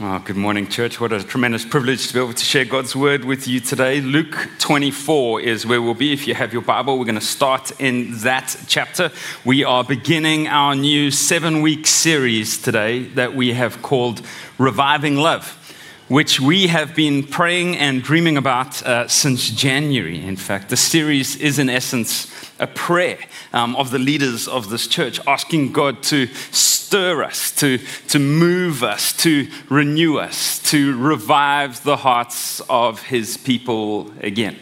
Oh, good morning, church. What a tremendous privilege to be able to share God's word with you today. Luke 24 is where we'll be. If you have your Bible, we're going to start in that chapter. We are beginning our new seven week series today that we have called Reviving Love, which we have been praying and dreaming about uh, since January. In fact, the series is, in essence, a prayer um, of the leaders of this church, asking God to stir us, to, to move us, to renew us, to revive the hearts of his people again.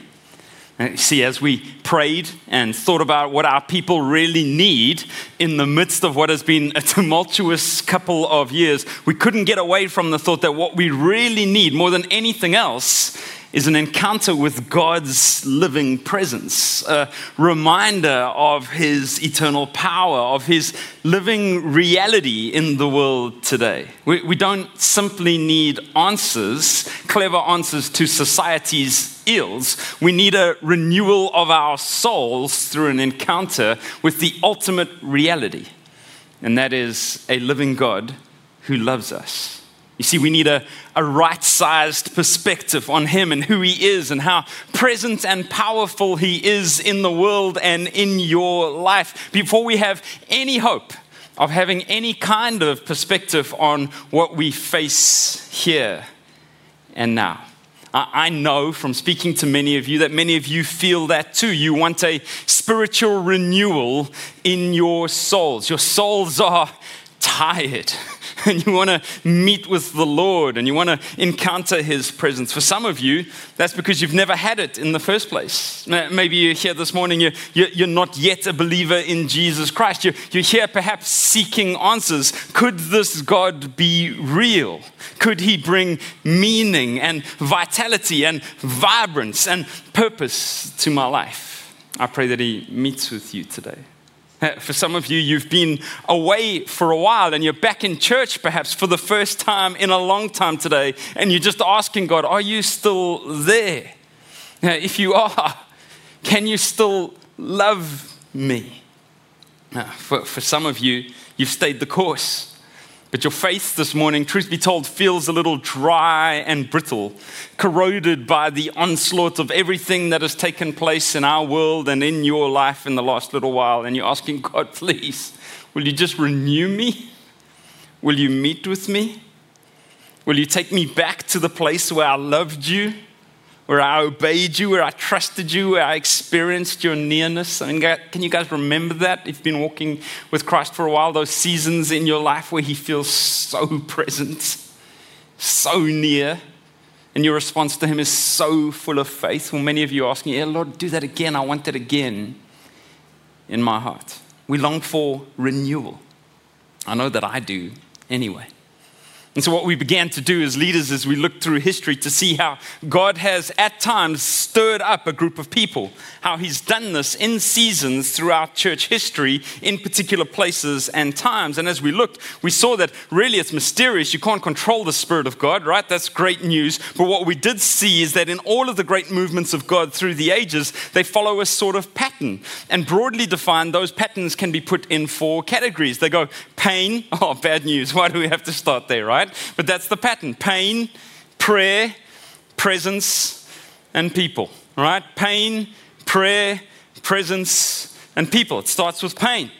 Uh, and see, as we prayed and thought about what our people really need in the midst of what has been a tumultuous couple of years, we couldn't get away from the thought that what we really need more than anything else is an encounter with God's living presence, a reminder of his eternal power, of his living reality in the world today. We, we don't simply need answers, clever answers to society's ills. We need a renewal of our souls through an encounter with the ultimate reality, and that is a living God who loves us. You see, we need a, a right sized perspective on Him and who He is and how present and powerful He is in the world and in your life before we have any hope of having any kind of perspective on what we face here and now. I know from speaking to many of you that many of you feel that too. You want a spiritual renewal in your souls. Your souls are tired and you want to meet with the Lord and you want to encounter His presence. For some of you, that's because you've never had it in the first place. Maybe you're here this morning, you're, you're not yet a believer in Jesus Christ. You're, you're here perhaps seeking answers. Could this God be real? Could He bring meaning and vitality and vibrance and purpose to my life? I pray that He meets with you today. For some of you, you've been away for a while and you're back in church perhaps for the first time in a long time today, and you're just asking God, Are you still there? Now, If you are, can you still love me? Now, For, for some of you, you've stayed the course. But your faith this morning, truth be told, feels a little dry and brittle, corroded by the onslaught of everything that has taken place in our world and in your life in the last little while. And you're asking God, please, will you just renew me? Will you meet with me? Will you take me back to the place where I loved you? Where I obeyed you, where I trusted you, where I experienced your nearness. I mean, can you guys remember that? If you've been walking with Christ for a while, those seasons in your life where He feels so present, so near, and your response to Him is so full of faith. Well, many of you are asking, Yeah, Lord, do that again. I want that again in my heart. We long for renewal. I know that I do anyway. And so, what we began to do as leaders is we looked through history to see how God has at times stirred up a group of people, how He's done this in seasons throughout church history in particular places and times. And as we looked, we saw that really it's mysterious. You can't control the Spirit of God, right? That's great news. But what we did see is that in all of the great movements of God through the ages, they follow a sort of pattern. And broadly defined, those patterns can be put in four categories. They go pain, oh, bad news. Why do we have to start there, right? But that's the pattern pain, prayer, presence, and people, right? Pain, prayer, presence, and people. It starts with pain.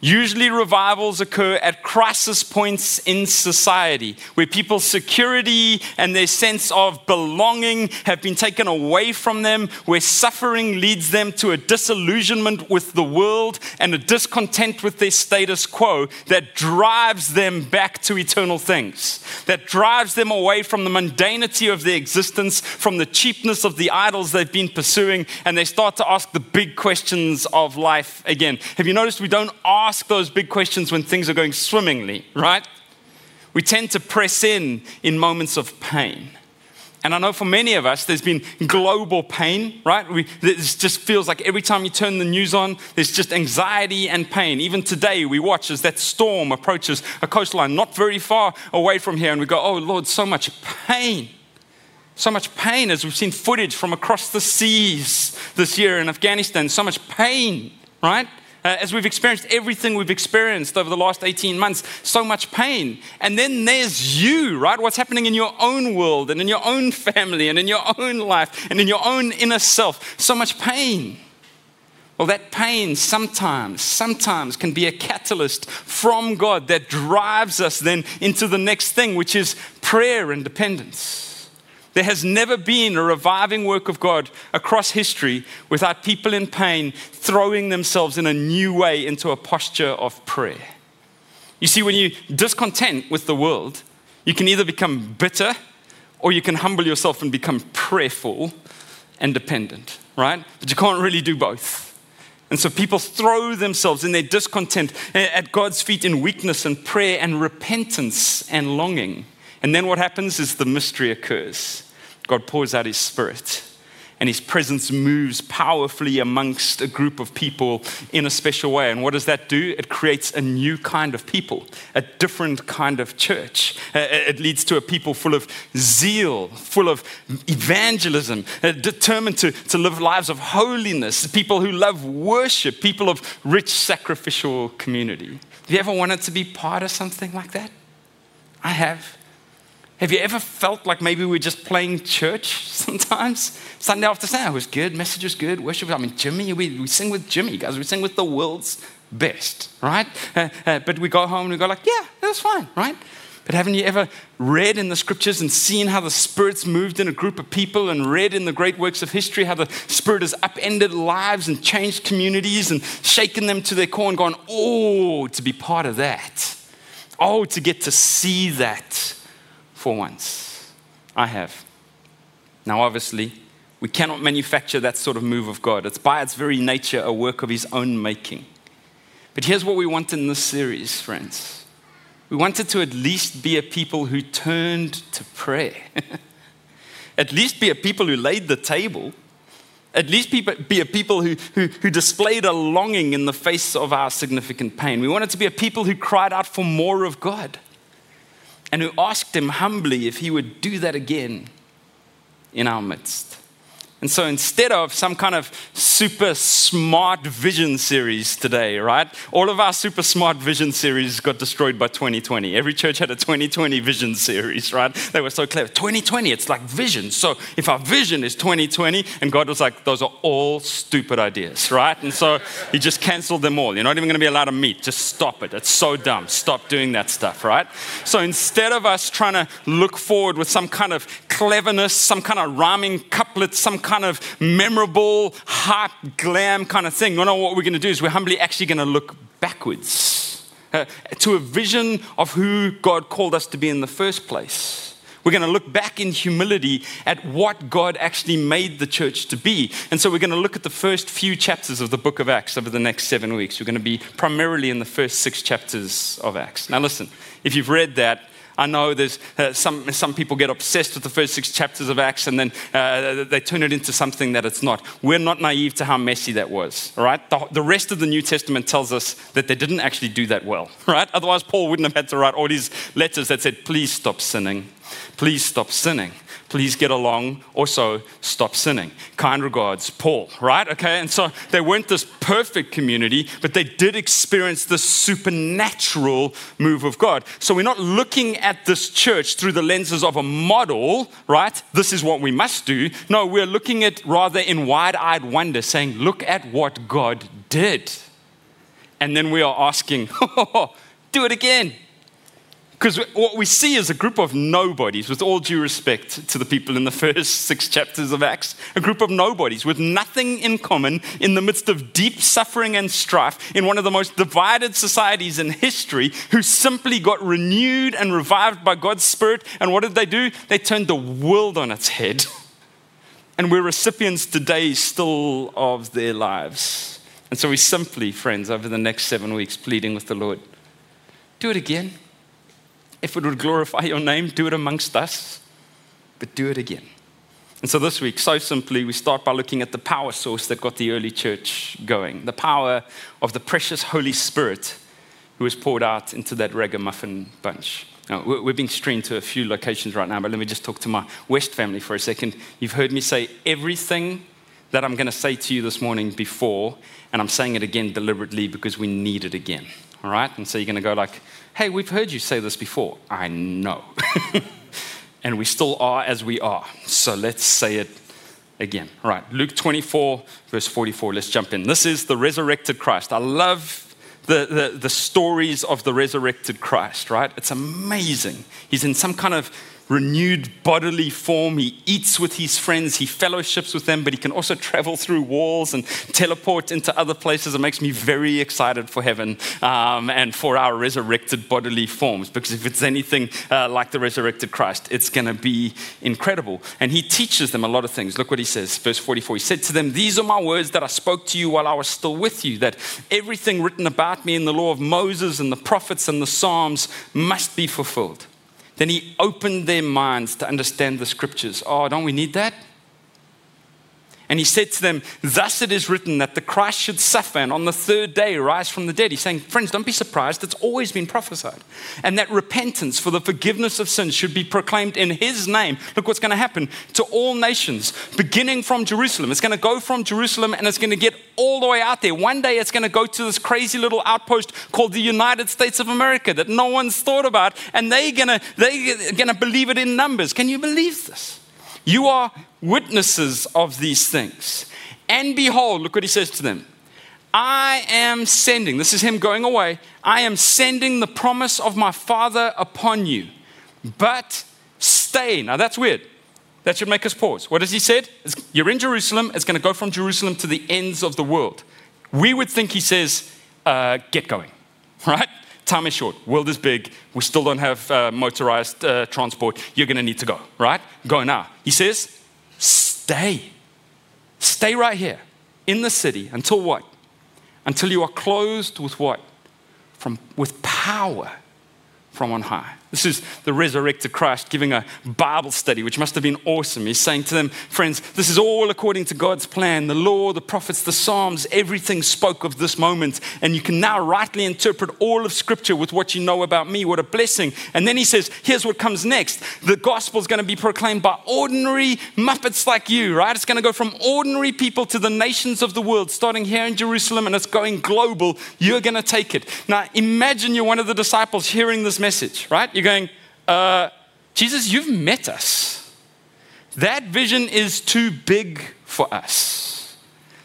Usually, revivals occur at crisis points in society where people's security and their sense of belonging have been taken away from them, where suffering leads them to a disillusionment with the world and a discontent with their status quo that drives them back to eternal things, that drives them away from the mundanity of their existence, from the cheapness of the idols they've been pursuing, and they start to ask the big questions of life again. Have you noticed we don't ask? Ask those big questions when things are going swimmingly, right? We tend to press in in moments of pain. And I know for many of us, there's been global pain, right? We, it just feels like every time you turn the news on, there's just anxiety and pain. Even today, we watch as that storm approaches a coastline not very far away from here, and we go, oh, Lord, so much pain. So much pain as we've seen footage from across the seas this year in Afghanistan, so much pain, right? Uh, as we've experienced everything we've experienced over the last 18 months, so much pain. And then there's you, right? What's happening in your own world and in your own family and in your own life and in your own inner self. So much pain. Well, that pain sometimes, sometimes can be a catalyst from God that drives us then into the next thing, which is prayer and dependence. There has never been a reviving work of God across history without people in pain throwing themselves in a new way into a posture of prayer. You see, when you're discontent with the world, you can either become bitter or you can humble yourself and become prayerful and dependent, right? But you can't really do both. And so people throw themselves in their discontent eh, at God's feet in weakness and prayer and repentance and longing. And then what happens is the mystery occurs. God pours out his spirit and his presence moves powerfully amongst a group of people in a special way. And what does that do? It creates a new kind of people, a different kind of church. Uh, it leads to a people full of zeal, full of evangelism, uh, determined to, to live lives of holiness, people who love worship, people of rich sacrificial community. Have you ever wanted to be part of something like that? I have. Have you ever felt like maybe we're just playing church sometimes? Sunday after Sunday, it was good, message was good, worship. I mean, Jimmy, we, we sing with Jimmy, guys. We sing with the world's best, right? Uh, uh, but we go home and we go like, yeah, that was fine, right? But haven't you ever read in the scriptures and seen how the Spirit's moved in a group of people and read in the great works of history how the Spirit has upended lives and changed communities and shaken them to their core and gone, oh, to be part of that. Oh, to get to see that for once. I have. Now, obviously, we cannot manufacture that sort of move of God. It's by its very nature a work of His own making. But here's what we want in this series, friends. We wanted to at least be a people who turned to prayer, at least be a people who laid the table, at least be a people who, who, who displayed a longing in the face of our significant pain. We wanted to be a people who cried out for more of God and who asked him humbly if he would do that again in our midst. And so instead of some kind of super smart vision series today, right? All of our super smart vision series got destroyed by 2020. Every church had a 2020 vision series, right? They were so clever. 2020, it's like vision. So if our vision is 2020, and God was like, those are all stupid ideas, right? And so he just canceled them all. You're not even going to be allowed to meet. Just stop it. It's so dumb. Stop doing that stuff, right? So instead of us trying to look forward with some kind of cleverness, some kind of rhyming couplet, some kind of memorable, hype, glam kind of thing. No, no, what we're going to do is we're humbly actually going to look backwards uh, to a vision of who God called us to be in the first place. We're going to look back in humility at what God actually made the church to be. And so we're going to look at the first few chapters of the book of Acts over the next seven weeks. We're going to be primarily in the first six chapters of Acts. Now, listen, if you've read that, I know there's uh, some, some people get obsessed with the first six chapters of Acts and then uh, they turn it into something that it's not. We're not naive to how messy that was, right? The, the rest of the New Testament tells us that they didn't actually do that well, right? Otherwise, Paul wouldn't have had to write all these letters that said, please stop sinning. Please stop sinning please get along. Also, stop sinning. Kind regards, Paul, right? Okay, and so they weren't this perfect community, but they did experience this supernatural move of God. So we're not looking at this church through the lenses of a model, right? This is what we must do. No, we're looking at rather in wide eyed wonder, saying, look at what God did. And then we are asking, do it again. Because what we see is a group of nobodies, with all due respect to the people in the first six chapters of Acts, a group of nobodies with nothing in common in the midst of deep suffering and strife in one of the most divided societies in history, who simply got renewed and revived by God's Spirit. And what did they do? They turned the world on its head. And we're recipients today still of their lives. And so we simply, friends, over the next seven weeks, pleading with the Lord, do it again. If it would glorify your name, do it amongst us, but do it again. And so this week, so simply, we start by looking at the power source that got the early church going the power of the precious Holy Spirit who was poured out into that ragamuffin bunch. Now, we're being streamed to a few locations right now, but let me just talk to my West family for a second. You've heard me say everything that I'm going to say to you this morning before, and I'm saying it again deliberately because we need it again. All right? And so you're going to go like, hey, we've heard you say this before. I know. and we still are as we are. So let's say it again. All right, Luke 24, verse 44. Let's jump in. This is the resurrected Christ. I love the, the, the stories of the resurrected Christ, right? It's amazing. He's in some kind of renewed bodily form. He eats with his friends, he fellowships with them, but he can also travel through walls and teleport into other places. It makes me very excited for heaven um, and for our resurrected bodily forms, because if it's anything uh, like the resurrected Christ, it's going to be incredible. And he teaches them a lot of things. Look what he says, verse 44. He said to them, These are my words that I spoke to you while I was still with you, that everything written about me in the law of Moses and the prophets and the Psalms must be fulfilled. Then he opened their minds to understand the scriptures. Oh, don't we need that? And he said to them, Thus it is written that the Christ should suffer and on the third day rise from the dead. He's saying, Friends, don't be surprised. It's always been prophesied. And that repentance for the forgiveness of sins should be proclaimed in his name. Look what's going to happen to all nations, beginning from Jerusalem. It's going to go from Jerusalem and it's going to get all the way out there. One day it's going to go to this crazy little outpost called the United States of America that no one's thought about. And they're going to, they're going to believe it in numbers. Can you believe this? You are witnesses of these things. And behold, look what he says to them I am sending, this is him going away, I am sending the promise of my Father upon you. But stay. Now that's weird. That should make us pause. What has he said? You're in Jerusalem, it's going to go from Jerusalem to the ends of the world. We would think he says, uh, get going, right? Time is short. World is big. We still don't have uh, motorized uh, transport. You're going to need to go, right? Go now. He says, stay. Stay right here in the city until what? Until you are clothed with what? From, with power from on high. This is the resurrected Christ giving a Bible study, which must have been awesome. He's saying to them, Friends, this is all according to God's plan. The law, the prophets, the Psalms, everything spoke of this moment. And you can now rightly interpret all of Scripture with what you know about me. What a blessing. And then he says, Here's what comes next the gospel is going to be proclaimed by ordinary Muppets like you, right? It's going to go from ordinary people to the nations of the world, starting here in Jerusalem, and it's going global. You're going to take it. Now, imagine you're one of the disciples hearing this message, right? You're going, uh, Jesus, you've met us. That vision is too big for us.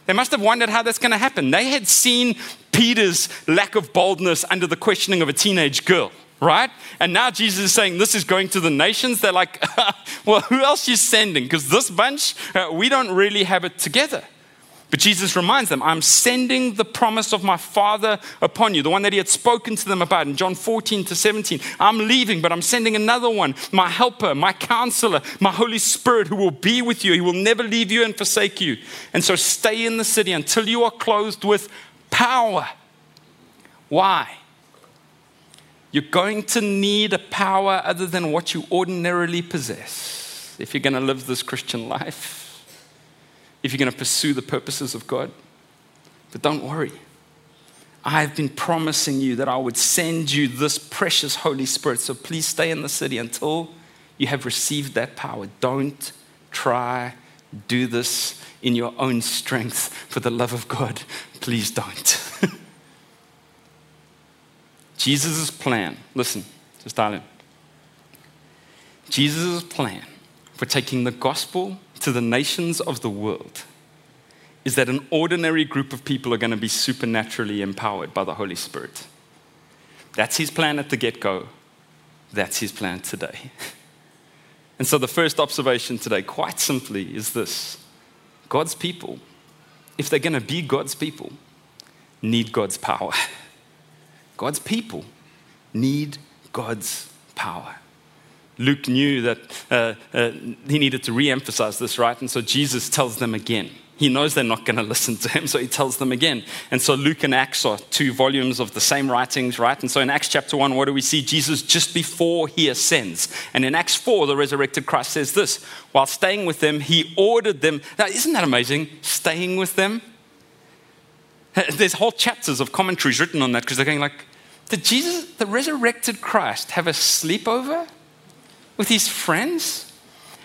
They must have wondered how that's going to happen. They had seen Peter's lack of boldness under the questioning of a teenage girl, right? And now Jesus is saying, This is going to the nations. They're like, Well, who else are you sending? Because this bunch, uh, we don't really have it together. But Jesus reminds them, I'm sending the promise of my Father upon you, the one that he had spoken to them about in John 14 to 17. I'm leaving, but I'm sending another one, my helper, my counselor, my Holy Spirit, who will be with you. He will never leave you and forsake you. And so stay in the city until you are clothed with power. Why? You're going to need a power other than what you ordinarily possess if you're going to live this Christian life if you're going to pursue the purposes of God. But don't worry. I've been promising you that I would send you this precious Holy Spirit. So please stay in the city until you have received that power. Don't try do this in your own strength for the love of God. Please don't. Jesus' plan, listen, just dial in. Jesus' plan for taking the gospel to the nations of the world is that an ordinary group of people are going to be supernaturally empowered by the Holy Spirit. That's his plan at the get go. That's his plan today. And so, the first observation today, quite simply, is this God's people, if they're going to be God's people, need God's power. God's people need God's power. Luke knew that uh, uh, he needed to re emphasize this, right? And so Jesus tells them again. He knows they're not going to listen to him, so he tells them again. And so Luke and Acts are two volumes of the same writings, right? And so in Acts chapter 1, what do we see? Jesus just before he ascends. And in Acts 4, the resurrected Christ says this while staying with them, he ordered them. Now, isn't that amazing? Staying with them? There's whole chapters of commentaries written on that because they're going like, did Jesus, the resurrected Christ, have a sleepover? With his friends?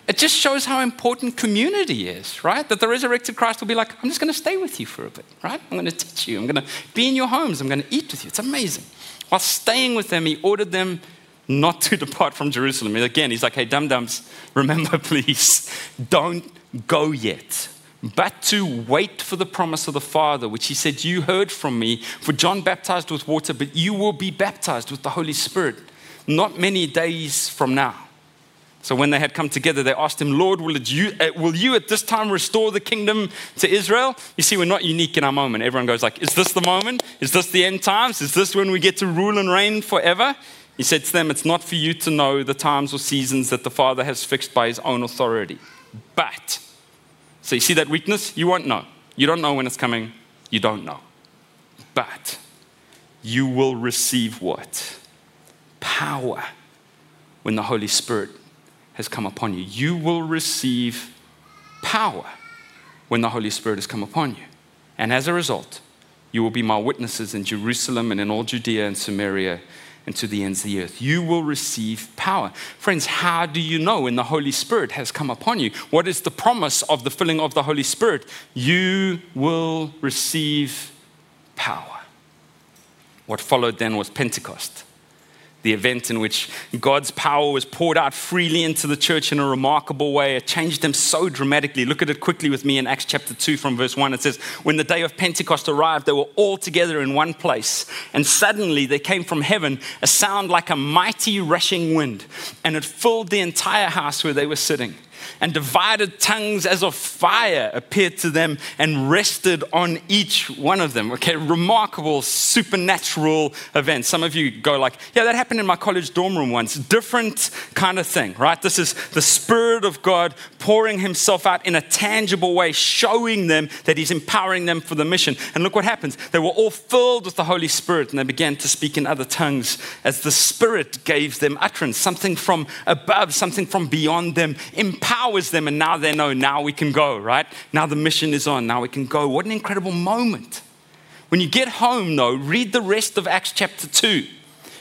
It just shows how important community is, right? That the resurrected Christ will be like, I'm just going to stay with you for a bit, right? I'm going to teach you. I'm going to be in your homes. I'm going to eat with you. It's amazing. While staying with them, he ordered them not to depart from Jerusalem. And again, he's like, hey, dum dums, remember, please, don't go yet, but to wait for the promise of the Father, which he said, You heard from me. For John baptized with water, but you will be baptized with the Holy Spirit not many days from now. So when they had come together, they asked him, Lord, will you, uh, will you at this time restore the kingdom to Israel? You see, we're not unique in our moment. Everyone goes like, is this the moment? Is this the end times? Is this when we get to rule and reign forever? He said to them, it's not for you to know the times or seasons that the Father has fixed by his own authority. But, so you see that weakness? You won't know. You don't know when it's coming. You don't know. But you will receive what? Power when the Holy Spirit has come upon you. You will receive power when the Holy Spirit has come upon you. And as a result, you will be my witnesses in Jerusalem and in all Judea and Samaria and to the ends of the earth. You will receive power. Friends, how do you know when the Holy Spirit has come upon you? What is the promise of the filling of the Holy Spirit? You will receive power. What followed then was Pentecost the event in which God's power was poured out freely into the church in a remarkable way. It changed them so dramatically. Look at it quickly with me in Acts chapter 2 from verse 1. It says, When the day of Pentecost arrived, they were all together in one place. And suddenly there came from heaven a sound like a mighty rushing wind, and it filled the entire house where they were sitting and divided tongues as of fire appeared to them and rested on each one of them. Okay, remarkable supernatural event. Some of you go like, yeah, that happened in my college dorm room once. Different kind of thing, right? This is the Spirit of God pouring himself out in a tangible way, showing them that he's empowering them for the mission. And look what happens. They were all filled with the Holy Spirit and they began to speak in other tongues as the Spirit gave them utterance, something from above, something from beyond them, empowered empowers them, and now they know, now we can go, right? Now the mission is on, now we can go. What an incredible moment. When you get home, though, read the rest of Acts chapter 2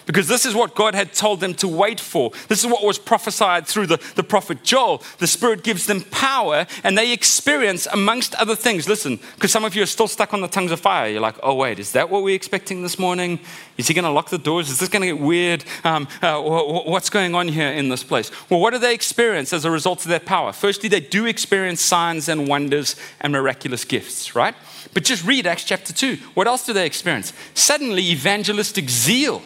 because this is what God had told them to wait for. This is what was prophesied through the, the prophet Joel. The Spirit gives them power and they experience, amongst other things, listen, because some of you are still stuck on the tongues of fire. You're like, oh, wait, is that what we're expecting this morning? Is he going to lock the doors? Is this going to get weird? Um, uh, what's going on here in this place? Well, what do they experience as a result of that power? Firstly, they do experience signs and wonders and miraculous gifts, right? But just read Acts chapter 2. What else do they experience? Suddenly, evangelistic zeal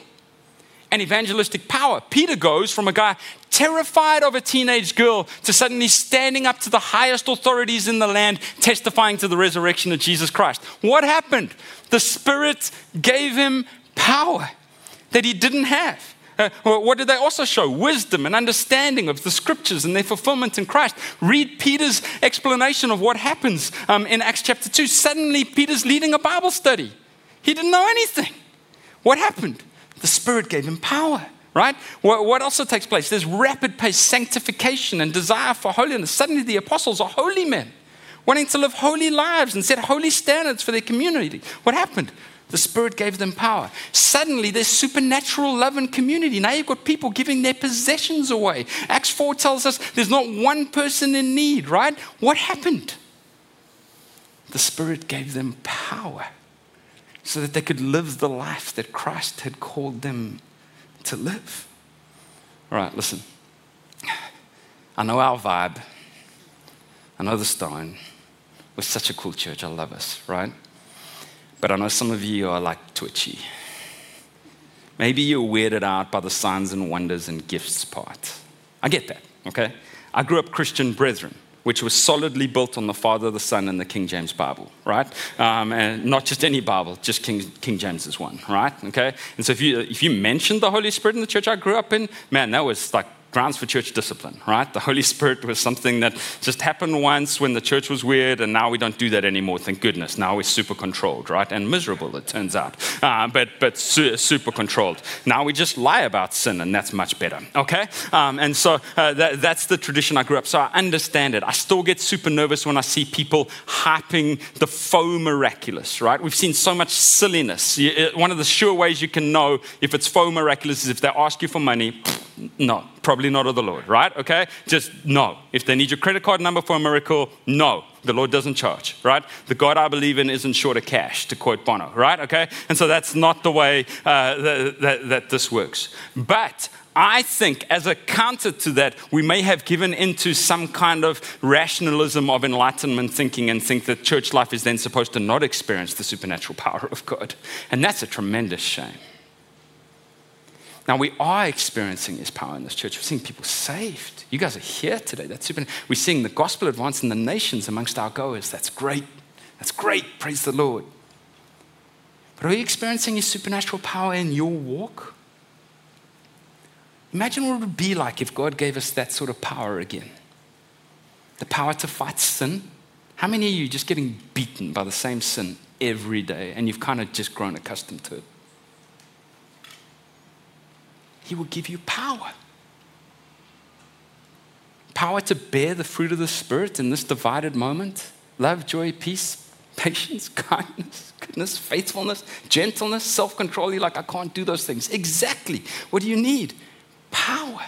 and evangelistic power. Peter goes from a guy terrified of a teenage girl to suddenly standing up to the highest authorities in the land, testifying to the resurrection of Jesus Christ. What happened? The Spirit gave him power that he didn't have. Uh, what did they also show? Wisdom and understanding of the scriptures and their fulfillment in Christ. Read Peter's explanation of what happens um, in Acts chapter 2. Suddenly, Peter's leading a Bible study. He didn't know anything. What happened? The Spirit gave him power, right? What, also takes place? There's rapid pace sanctification and desire for holiness. Suddenly, the apostles are holy men, wanting to live holy lives and set holy standards for their community. What happened? The Spirit gave them power. Suddenly, there's supernatural love and community. Now you've got people giving their possessions away. Acts 4 tells us there's not one person in need, right? What happened? The Spirit gave them power so that they could live the life that Christ had called them to live. All right, listen. I know our vibe. I know the stone. We're such a cool church. I love us, right? But I know some of you are like twitchy. Maybe you're weirded out by the signs and wonders and gifts part. I get that, okay? I grew up Christian brethren which was solidly built on the Father, the Son, and the King James Bible, right? Um, and not just any Bible, just King, King James's one, right? Okay? And so if you, if you mentioned the Holy Spirit in the church I grew up in, man, that was like grounds for church discipline, right? The Holy Spirit was something that just happened once when the church was weird, and now we don't do that anymore, thank goodness. Now we're super controlled, right? And miserable, it turns out, uh, but, but su- super controlled. Now we just lie about sin, and that's much better, okay? Um, and so uh, that, that's the tradition I grew up. So I understand it. I still get super nervous when I see people hyping the faux miraculous, right? We've seen so much silliness. One of the sure ways you can know if it's faux miraculous is if they ask you for money no. Probably not of the Lord, right? Okay? Just no. If they need your credit card number for a miracle, no. The Lord doesn't charge, right? The God I believe in isn't short of cash, to quote Bono, right? Okay? And so that's not the way uh, that, that, that this works. But I think, as a counter to that, we may have given into some kind of rationalism of enlightenment thinking and think that church life is then supposed to not experience the supernatural power of God. And that's a tremendous shame. Now, we are experiencing His power in this church. We're seeing people saved. You guys are here today. That's super. We're seeing the gospel advance in the nations amongst our goers. That's great. That's great. Praise the Lord. But are you experiencing His supernatural power in your walk? Imagine what it would be like if God gave us that sort of power again the power to fight sin. How many of you just getting beaten by the same sin every day and you've kind of just grown accustomed to it? He will give you power. Power to bear the fruit of the Spirit in this divided moment love, joy, peace, patience, kindness, goodness, faithfulness, gentleness, self control. You're like, I can't do those things. Exactly. What do you need? Power.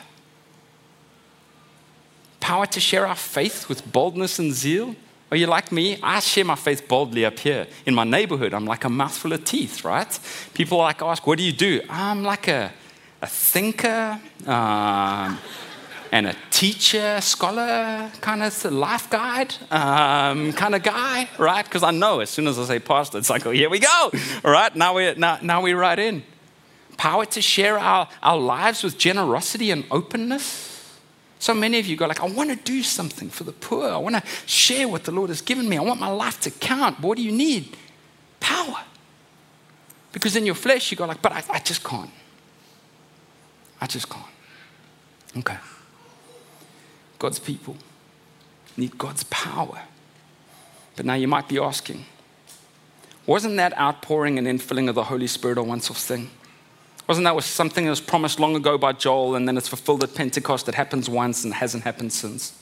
Power to share our faith with boldness and zeal. Are you like me? I share my faith boldly up here. In my neighborhood, I'm like a mouthful of teeth, right? People like ask, What do you do? I'm like a a thinker um, and a teacher, scholar, kind of life guide um, kind of guy, right? Because I know as soon as I say pastor, it's like, oh, here we go, all right? Now we now, now we're right in. Power to share our, our lives with generosity and openness. So many of you go like, I want to do something for the poor. I want to share what the Lord has given me. I want my life to count. What do you need? Power. Because in your flesh, you go like, but I, I just can't. I just can't. Okay. God's people need God's power. But now you might be asking, wasn't that outpouring and infilling of the Holy Spirit a once off thing? Wasn't that was something that was promised long ago by Joel and then it's fulfilled at Pentecost? It happens once and hasn't happened since.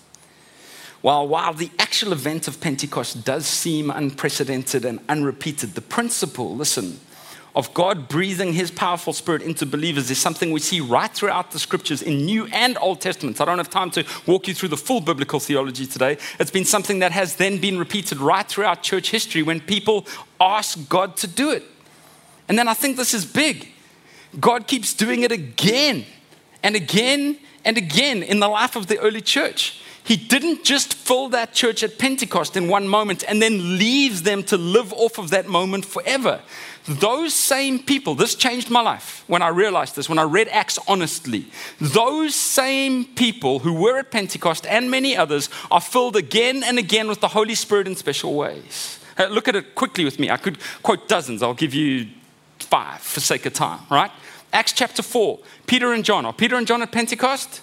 While, while the actual event of Pentecost does seem unprecedented and unrepeated, the principle, listen, of God breathing his powerful spirit into believers is something we see right throughout the scriptures in New and Old Testaments. I don't have time to walk you through the full biblical theology today. It's been something that has then been repeated right throughout church history when people ask God to do it. And then I think this is big. God keeps doing it again and again and again in the life of the early church. He didn't just fill that church at Pentecost in one moment and then leaves them to live off of that moment forever. Those same people, this changed my life when I realized this, when I read Acts honestly. Those same people who were at Pentecost and many others are filled again and again with the Holy Spirit in special ways. Look at it quickly with me. I could quote dozens, I'll give you five for sake of time, right? Acts chapter 4, Peter and John. Are Peter and John at Pentecost?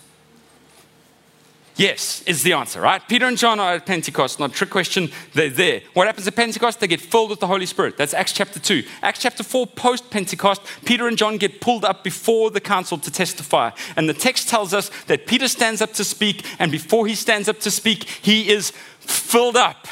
Yes, is the answer, right? Peter and John are at Pentecost, not a trick question. They're there. What happens at Pentecost? They get filled with the Holy Spirit. That's Acts chapter 2. Acts chapter 4, post Pentecost, Peter and John get pulled up before the council to testify. And the text tells us that Peter stands up to speak, and before he stands up to speak, he is filled up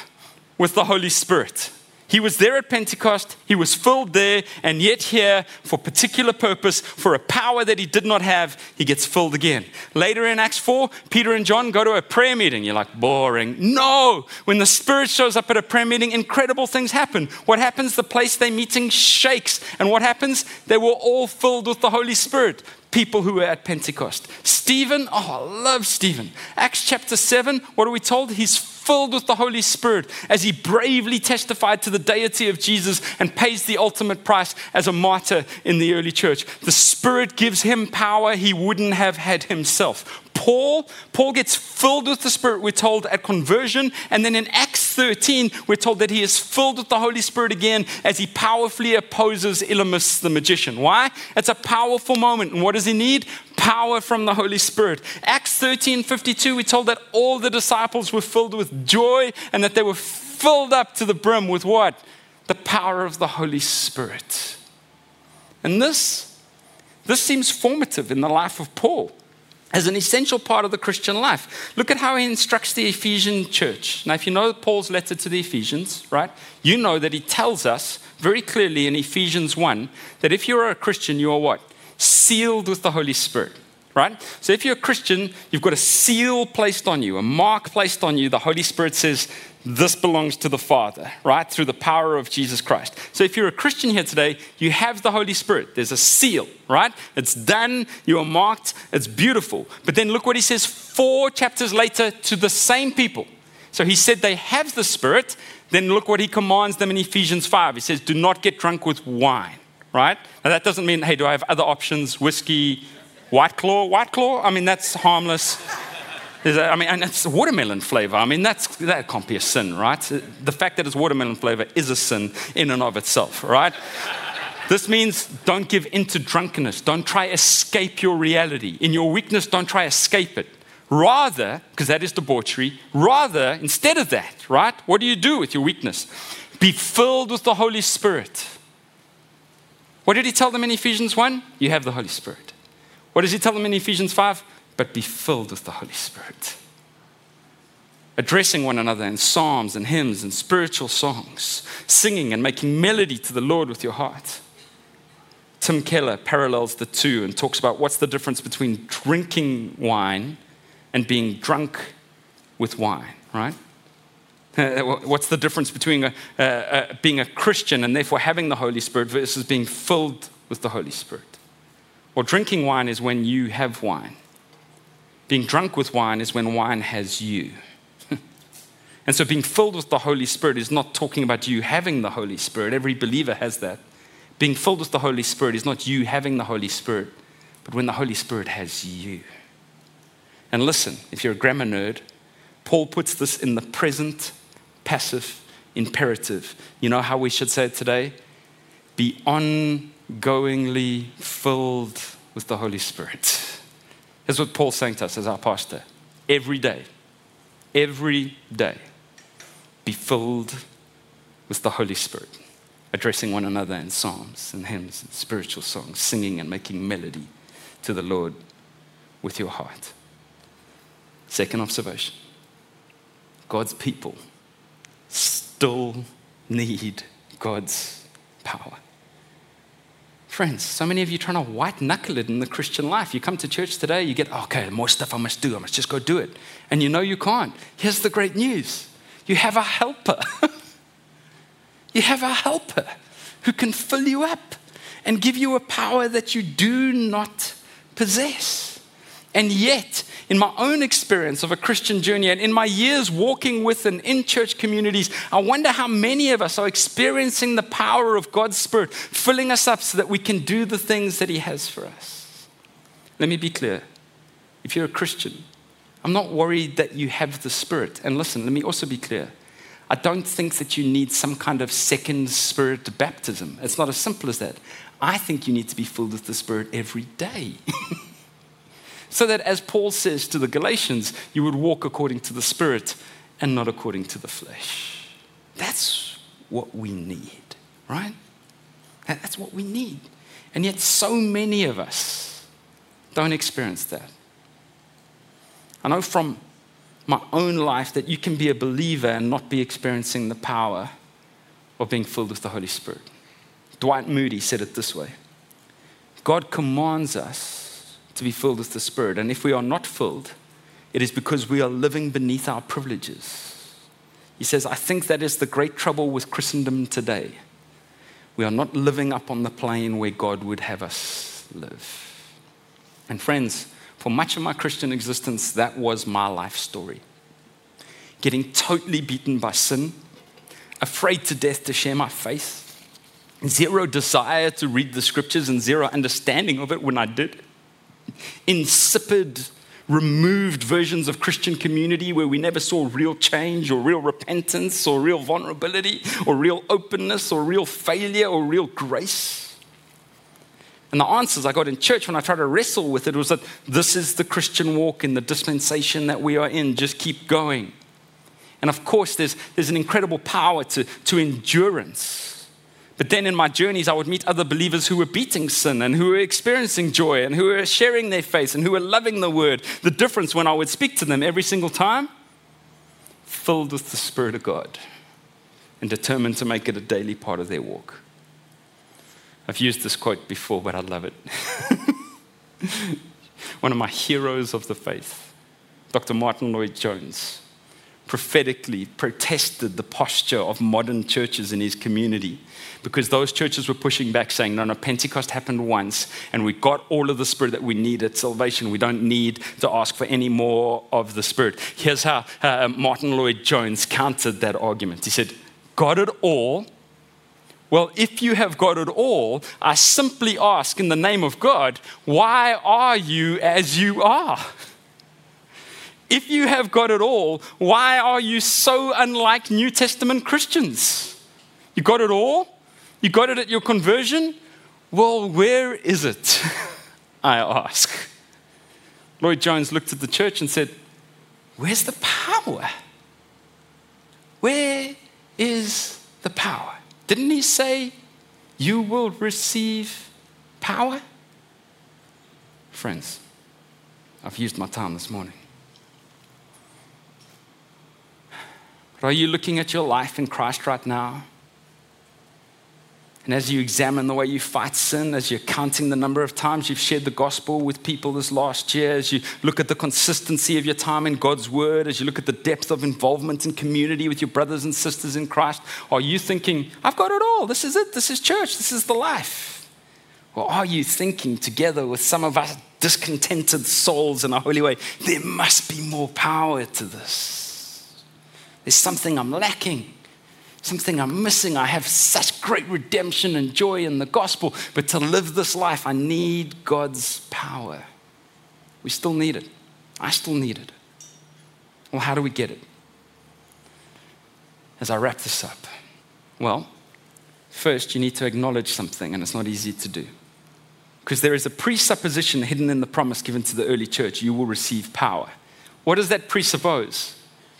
with the Holy Spirit. He was there at Pentecost, he was filled there, and yet here, for particular purpose, for a power that he did not have, he gets filled again. Later in Acts 4, Peter and John go to a prayer meeting. You're like, boring. No! When the Spirit shows up at a prayer meeting, incredible things happen. What happens? The place they're meeting shakes. And what happens? They were all filled with the Holy Spirit people who were at Pentecost. Stephen, oh, I love Stephen. Acts chapter 7, what are we told? He's filled with the Holy Spirit as he bravely testified to the deity of Jesus and pays the ultimate price as a martyr in the early church. The Spirit gives him power he wouldn't have had himself. Paul, Paul gets filled with the Spirit, we're told, at conversion. And then in Acts 13, we're told that he is filled with the Holy Spirit again as he powerfully opposes Elymas the magician. Why? It's a powerful moment. And what does he need? Power from the Holy Spirit. Acts 13 52, we're told that all the disciples were filled with joy and that they were filled up to the brim with what? The power of the Holy Spirit. And this, this seems formative in the life of Paul as an essential part of the Christian life. Look at how he instructs the Ephesian church. Now, if you know Paul's letter to the Ephesians, right, you know that he tells us very clearly in Ephesians 1 that if you're a Christian, you are what? Sealed with the Holy Spirit. right? So if you're a Christian, you've got a seal placed on you, a mark placed on you. The Holy Spirit says, this belongs to the Father, right? Through the power of Jesus Christ. So if you're a Christian here today, you have the Holy Spirit. There's a seal, right? It's done, you are marked, it's beautiful. But then look what he says four chapters later to the same people. So he said they have the Spirit. Then look what he commands them in Ephesians 5. He says, Do not get drunk with wine, right? Now that doesn't mean, hey, do I have other options? Whiskey, White Claw? White Claw? I mean, that's harmless. I mean, and it's watermelon flavor. I mean, that's, that can't be a sin, right? The fact that it's watermelon flavor is a sin in and of itself, right? This means don't give into drunkenness. Don't try escape your reality. In your weakness, don't try escape it. Rather, because that is debauchery, rather, instead of that, right? What do you do with your weakness? Be filled with the Holy Spirit. What did he tell them in Ephesians 1? You have the Holy Spirit. What does he tell them in Ephesians 5? but be filled with the Holy Spirit. Addressing one another in psalms and hymns and spiritual songs, singing and making melody to the Lord with your heart. Tim Keller parallels the two and talks about what's the difference between drinking wine and being drunk with wine, right? What's the difference between a, uh, uh, being a Christian and therefore having the Holy Spirit versus being filled with the Holy Spirit? Well, drinking wine is when you have wine. Being drunk with wine is when wine has you. and so being filled with the Holy Spirit is not talking about you having the Holy Spirit. Every believer has that. Being filled with the Holy Spirit is not you having the Holy Spirit, but when the Holy Spirit has you. And listen, if you're a grammar nerd, Paul puts this in the present passive imperative. You know how we should say it today? Be ongoingly filled with the Holy Spirit. That's what Paul's saying to us as our pastor. Every day, every day, be filled with the Holy Spirit, addressing one another in psalms and hymns and spiritual songs, singing and making melody to the Lord with your heart. Second observation God's people still need God's power. Friends, so many of you trying to white knuckle it in the Christian life. You come to church today, you get, okay, more stuff I must do. I must just go do it. And you know you can't. Here's the great news you have a helper. you have a helper who can fill you up and give you a power that you do not possess. And yet, in my own experience of a Christian journey and in my years walking with and in church communities, I wonder how many of us are experiencing the power of God's Spirit filling us up so that we can do the things that He has for us. Let me be clear. If you're a Christian, I'm not worried that you have the Spirit. And listen, let me also be clear. I don't think that you need some kind of second spirit baptism. It's not as simple as that. I think you need to be filled with the Spirit every day. So that, as Paul says to the Galatians, you would walk according to the Spirit and not according to the flesh. That's what we need, right? That's what we need. And yet, so many of us don't experience that. I know from my own life that you can be a believer and not be experiencing the power of being filled with the Holy Spirit. Dwight Moody said it this way God commands us to be filled with the Spirit. And if we are not filled, it is because we are living beneath our privileges. He says, I think that is the great trouble with Christendom today. We are not living up on the plane where God would have us live. And friends, for much of my Christian existence, that was my life story. Getting totally beaten by sin, afraid to death to share my faith, zero desire to read the scriptures, and zero understanding of it when I did insipid, removed versions of Christian community where we never saw real change or real repentance or real vulnerability or real openness or real failure or real grace. And the answers I got in church when I tried to wrestle with it was that this is the Christian walk in the dispensation that we are in. Just keep going. And of course, there's, there's an incredible power to, to endurance but then in my journeys, I would meet other believers who were beating sin and who were experiencing joy and who were sharing their faith and who were loving the word. The difference when I would speak to them every single time, filled with the Spirit of God and determined to make it a daily part of their walk. I've used this quote before, but I love it. one of my heroes of the faith, Dr. Martyn Lloyd-Jones, prophetically protested the posture of modern churches in his community because those churches were pushing back, saying, No, no, Pentecost happened once, and we got all of the Spirit that we need at salvation. We don't need to ask for any more of the Spirit. Here's how uh, Martyn Lloyd-Jones countered that argument. He said, Got it all. Well, if you have got it all, I simply ask in the name of God, why are you as you are? If you have got it all, why are you so unlike New Testament Christians? You got it all? You got it at your conversion? Well, where is it? I ask. Lloyd-Jones looked at the church and said, Where's the power? Where is the power? Didn't he say, You will receive power? Friends, I've used my time this morning. But are you looking at your life in Christ right now? And as you examine the way you fight sin, as you're counting the number of times you've shared the gospel with people this last year, as you look at the consistency of your time in God's word, as you look at the depth of involvement in community with your brothers and sisters in Christ, are you thinking, I've got it all? This is it. This is church. This is the life. Or are you thinking together with some of us discontented souls in a holy way, there must be more power to this? There's something I'm lacking something I'm missing. I have such great redemption and joy in the gospel, but to live this life, I need God's power. We still need it. I still need it. Well, how do we get it? As I wrap this up, well, first you need to acknowledge something, and it's not easy to do. Because there is a presupposition hidden in the promise given to the early church you will receive power. What does that presuppose?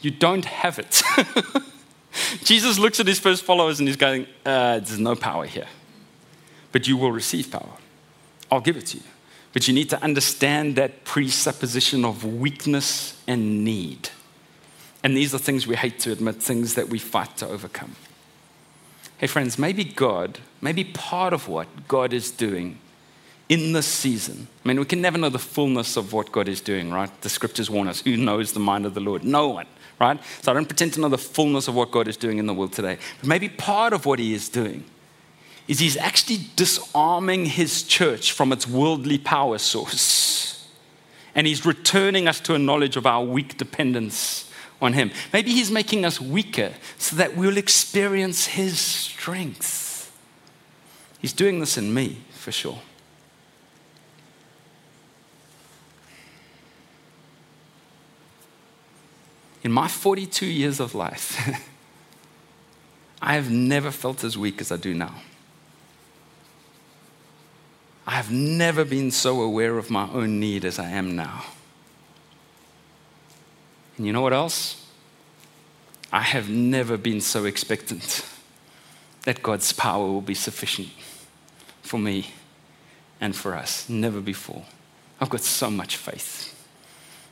You don't have it. Jesus looks at his first followers and he's going, uh, There's no power here. But you will receive power. I'll give it to you. But you need to understand that presupposition of weakness and need. And these are things we hate to admit, things that we fight to overcome. Hey, friends, maybe God, maybe part of what God is doing in this season. I mean, we can never know the fullness of what God is doing, right? The scriptures warn us who knows the mind of the Lord? No one right? So I don't pretend to know the fullness of what God is doing in the world today. But maybe part of what He is doing is He's actually disarming His church from its worldly power source. And He's returning us to a knowledge of our weak dependence on Him. Maybe He's making us weaker so that we'll experience His strength. He's doing this in me, for sure. In my 42 years of life, I have never felt as weak as I do now. I have never been so aware of my own need as I am now. And you know what else? I have never been so expectant that God's power will be sufficient for me and for us. Never before. I've got so much faith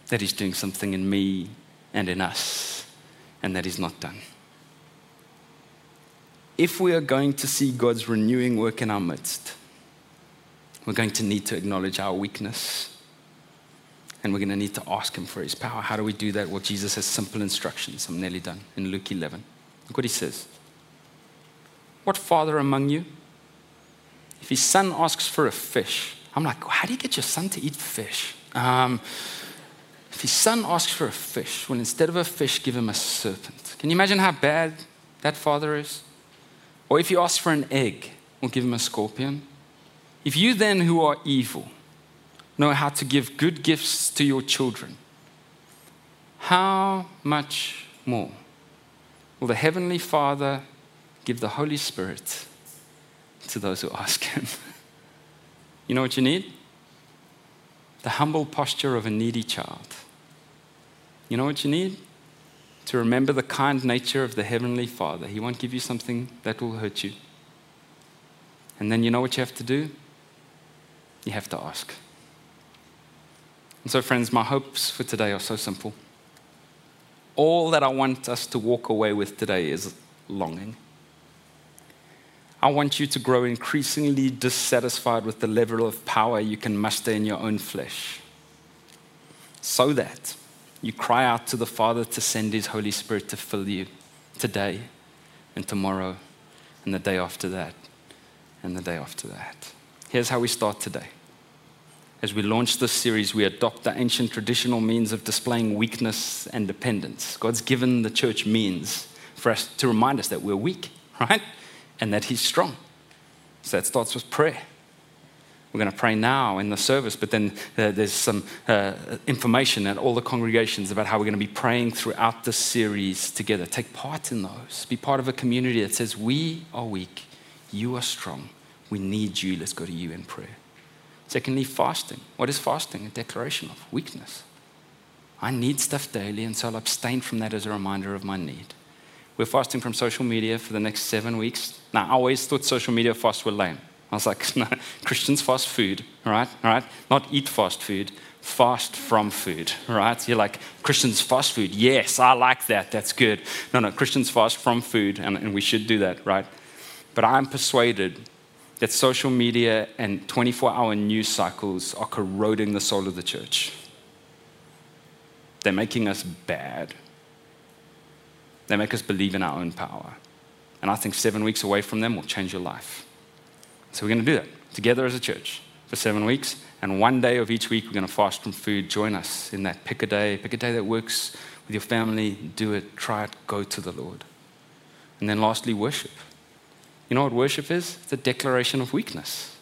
that He's doing something in me and in us, and that is not done. If we are going to see God's renewing work in our midst, we're going to need to acknowledge our weakness and we're going to need to ask Him for His power. How do we do that? Well, Jesus has simple instructions. I'm nearly done. In Luke 11, look what He says. What father among you, if his son asks for a fish, I'm like, how do you get your son to eat fish? Um, his son asks for a fish, well, instead of a fish, give him a serpent. Can you imagine how bad that father is? Or if he asks for an egg, we'll give him a scorpion. If you then, who are evil, know how to give good gifts to your children, how much more will the Heavenly Father give the Holy Spirit to those who ask Him? you know what you need? The humble posture of a needy child you know what you need? To remember the kind nature of the Heavenly Father. He won't give you something that will hurt you. And then you know what you have to do? You have to ask. And so, friends, my hopes for today are so simple. All that I want us to walk away with today is longing. I want you to grow increasingly dissatisfied with the level of power you can muster in your own flesh so that you cry out to the Father to send His Holy Spirit to fill you today and tomorrow and the day after that and the day after that. Here's how we start today. As we launch this series, we adopt the ancient traditional means of displaying weakness and dependence. God's given the church means for us to remind us that we're weak, right? And that He's strong. So that starts with prayer. We're going to pray now in the service, but then uh, there's some uh, information at all the congregations about how we're going to be praying throughout this series together. Take part in those. Be part of a community that says, We are weak, you are strong, we need you, let's go to you in prayer. Secondly, fasting. What is fasting? A declaration of weakness. I need stuff daily, and so I'll abstain from that as a reminder of my need. We're fasting from social media for the next seven weeks. Now, I always thought social media fasts were lame. I was like, no, Christians fast food, right? Right? Not eat fast food, fast from food, right? You're like, Christians fast food. Yes, I like that. That's good. No, no, Christians fast from food, and, and we should do that, right? But I'm persuaded that social media and 24 hour news cycles are corroding the soul of the church. They're making us bad. They make us believe in our own power. And I think seven weeks away from them will change your life. So we're going to do that together as a church for seven weeks. And one day of each week, we're going to fast from food. Join us in that. Pick a day. Pick a day that works with your family. Do it. Try it. Go to the Lord. And then lastly, worship. You know what worship is? It's a declaration of weakness.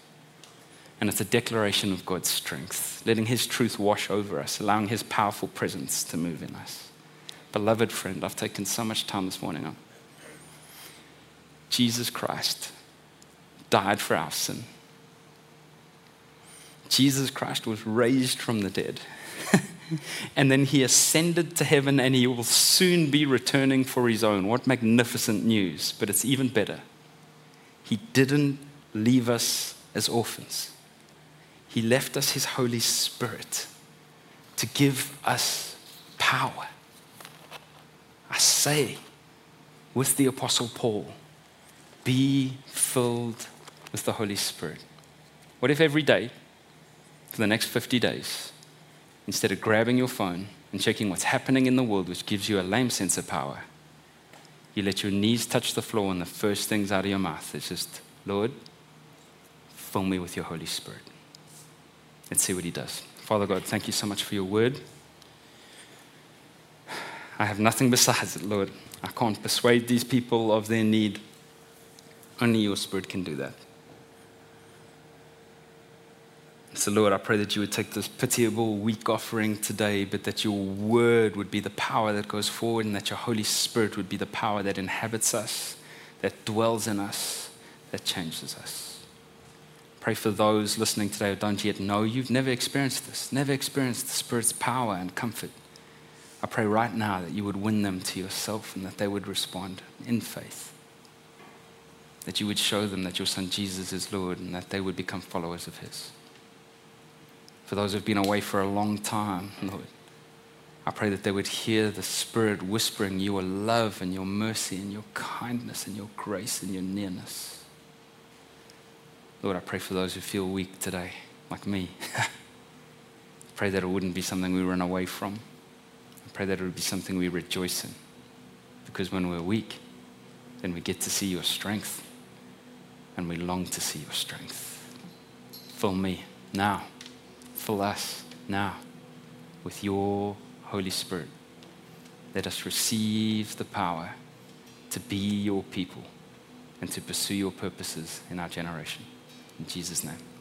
And it's a declaration of God's strength, letting His truth wash over us, allowing His powerful presence to move in us. Beloved friend, I've taken so much time this morning. On. Jesus Christ died for our sin. Jesus Christ was raised from the dead. and then he ascended to heaven and he will soon be returning for his own. What magnificent news! But it's even better. He didn't leave us as orphans, he left us his Holy Spirit to give us power. I say with the Apostle Paul, be filled with the Holy Spirit. What if every day, for the next 50 days, instead of grabbing your phone and checking what's happening in the world, which gives you a lame sense of power, you let your knees touch the floor and the first things out of your mouth is just, Lord, fill me with your Holy Spirit. Let's see what He does. Father God, thank you so much for your word. I have nothing besides it, Lord. I can't persuade these people of their need. Only your Spirit can do that. So, Lord, I pray that you would take this pitiable, weak offering today, but that your word would be the power that goes forward and that your Holy Spirit would be the power that inhabits us, that dwells in us, that changes us. Pray for those listening today who don't yet know you've never experienced this, never experienced the Spirit's power and comfort. I pray right now that you would win them to yourself and that they would respond in faith. That you would show them that your son Jesus is Lord and that they would become followers of his for those who've been away for a long time, Lord. I pray that they would hear the Spirit whispering your love and your mercy and your kindness and your grace and your nearness. Lord, I pray for those who feel weak today, like me. pray that it wouldn't be something we run away from. I pray that it would be something we rejoice in. Because when we're weak, then we get to see your strength. And we long to see your strength. Fill me now fill us now with your Holy Spirit. Let us receive the power to be your people and to pursue your purposes in our generation. In Jesus' name.